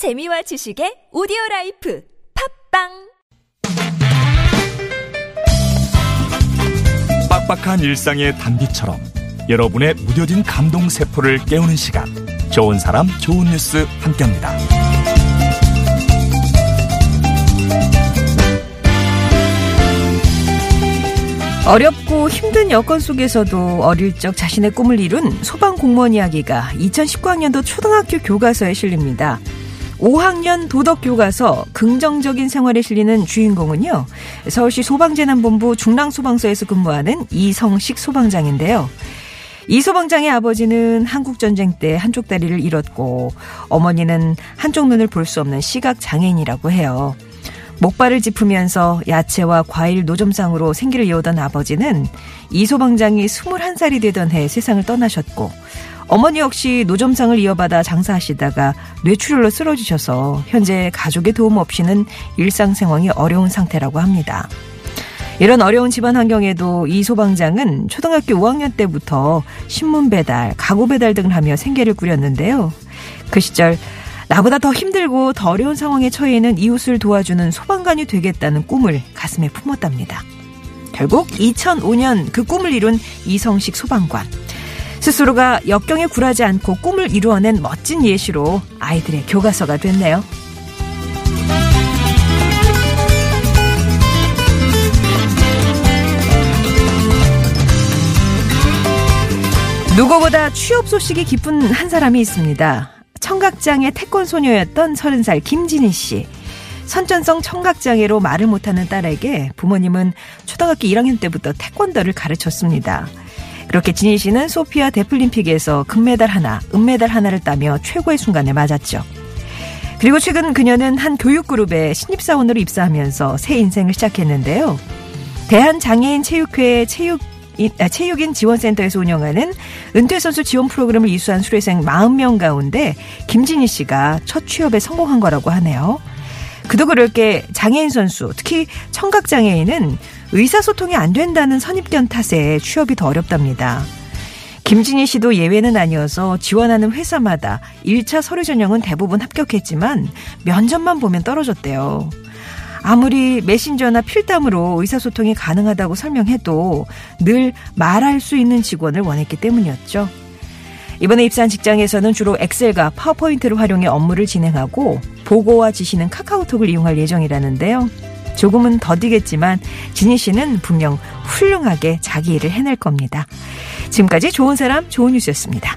재미와 지식의 오디오 라이프 팟빵 빡빡한 일상의 단비처럼 여러분의 무뎌진 감동 세포를 깨우는 시간 좋은 사람 좋은 뉴스 함께합니다. 어렵고 힘든 여건 속에서도 어릴 적 자신의 꿈을 이룬 소방 공무원 이야기가 2019학년도 초등학교 교과서에 실립니다. 5학년 도덕 교과서 긍정적인 생활에 실리는 주인공은요. 서울시 소방재난본부 중랑소방서에서 근무하는 이성식 소방장인데요. 이 소방장의 아버지는 한국전쟁 때 한쪽 다리를 잃었고 어머니는 한쪽 눈을 볼 수 없는 시각 장애인이라고 해요. 목발을 짚으면서 야채와 과일 노점상으로 생기를 이어던 아버지는 이 소방장이 21살이 되던 해 세상을 떠나셨고 어머니 역시 노점상을 이어받아 장사하시다가 뇌출혈로 쓰러지셔서 현재 가족의 도움 없이는 일상생활이 어려운 상태라고 합니다. 이런 어려운 집안 환경에도 이 소방장은 초등학교 5학년 때부터 신문 배달, 가구 배달 등을 하며 생계를 꾸렸는데요. 그 시절 나보다 더 힘들고 더 어려운 상황에 처해 있는 이웃을 도와주는 소방관이 되겠다는 꿈을 가슴에 품었답니다. 결국 2005년 그 꿈을 이룬 이성식 소방관. 스스로가 역경에 굴하지 않고 꿈을 이루어낸 멋진 예시로 아이들의 교과서가 됐네요. 누구보다 취업 소식이 기쁜 한 사람이 있습니다. 청각장애 태권 소녀였던 30살 김진희 씨. 선천성 청각장애로 말을 못하는 딸에게 부모님은 초등학교 1학년 때부터 태권도를 가르쳤습니다. 그렇게 진희 씨는 소피아 데플림픽에서 금메달 하나, 은메달 하나를 따며 최고의 순간을 맞았죠. 그리고 최근 그녀는 한 교육그룹에 신입사원으로 입사하면서 새 인생을 시작했는데요. 대한장애인 체육회 체육 아, 체육인 지원센터에서 운영하는 은퇴선수 지원 프로그램을 이수한 수료생 40명 가운데 김진희 씨가 첫 취업에 성공한 거라고 하네요. 그도 그럴 게 장애인 선수, 특히 청각장애인은 의사소통이 안 된다는 선입견 탓에 취업이 더 어렵답니다. 김진희 씨도 예외는 아니어서 지원하는 회사마다 1차 서류 전형은 대부분 합격했지만 면접만 보면 떨어졌대요. 아무리 메신저나 필담으로 의사소통이 가능하다고 설명해도 늘 말할 수 있는 직원을 원했기 때문이었죠. 이번에 입사한 직장에서는 주로 엑셀과 파워포인트를 활용해 업무를 진행하고 보고와 지시는 카카오톡을 이용할 예정이라는데요. 조금은 더디겠지만 진희 씨는 분명 훌륭하게 자기 일을 해낼 겁니다. 지금까지 좋은 사람 좋은 뉴스였습니다.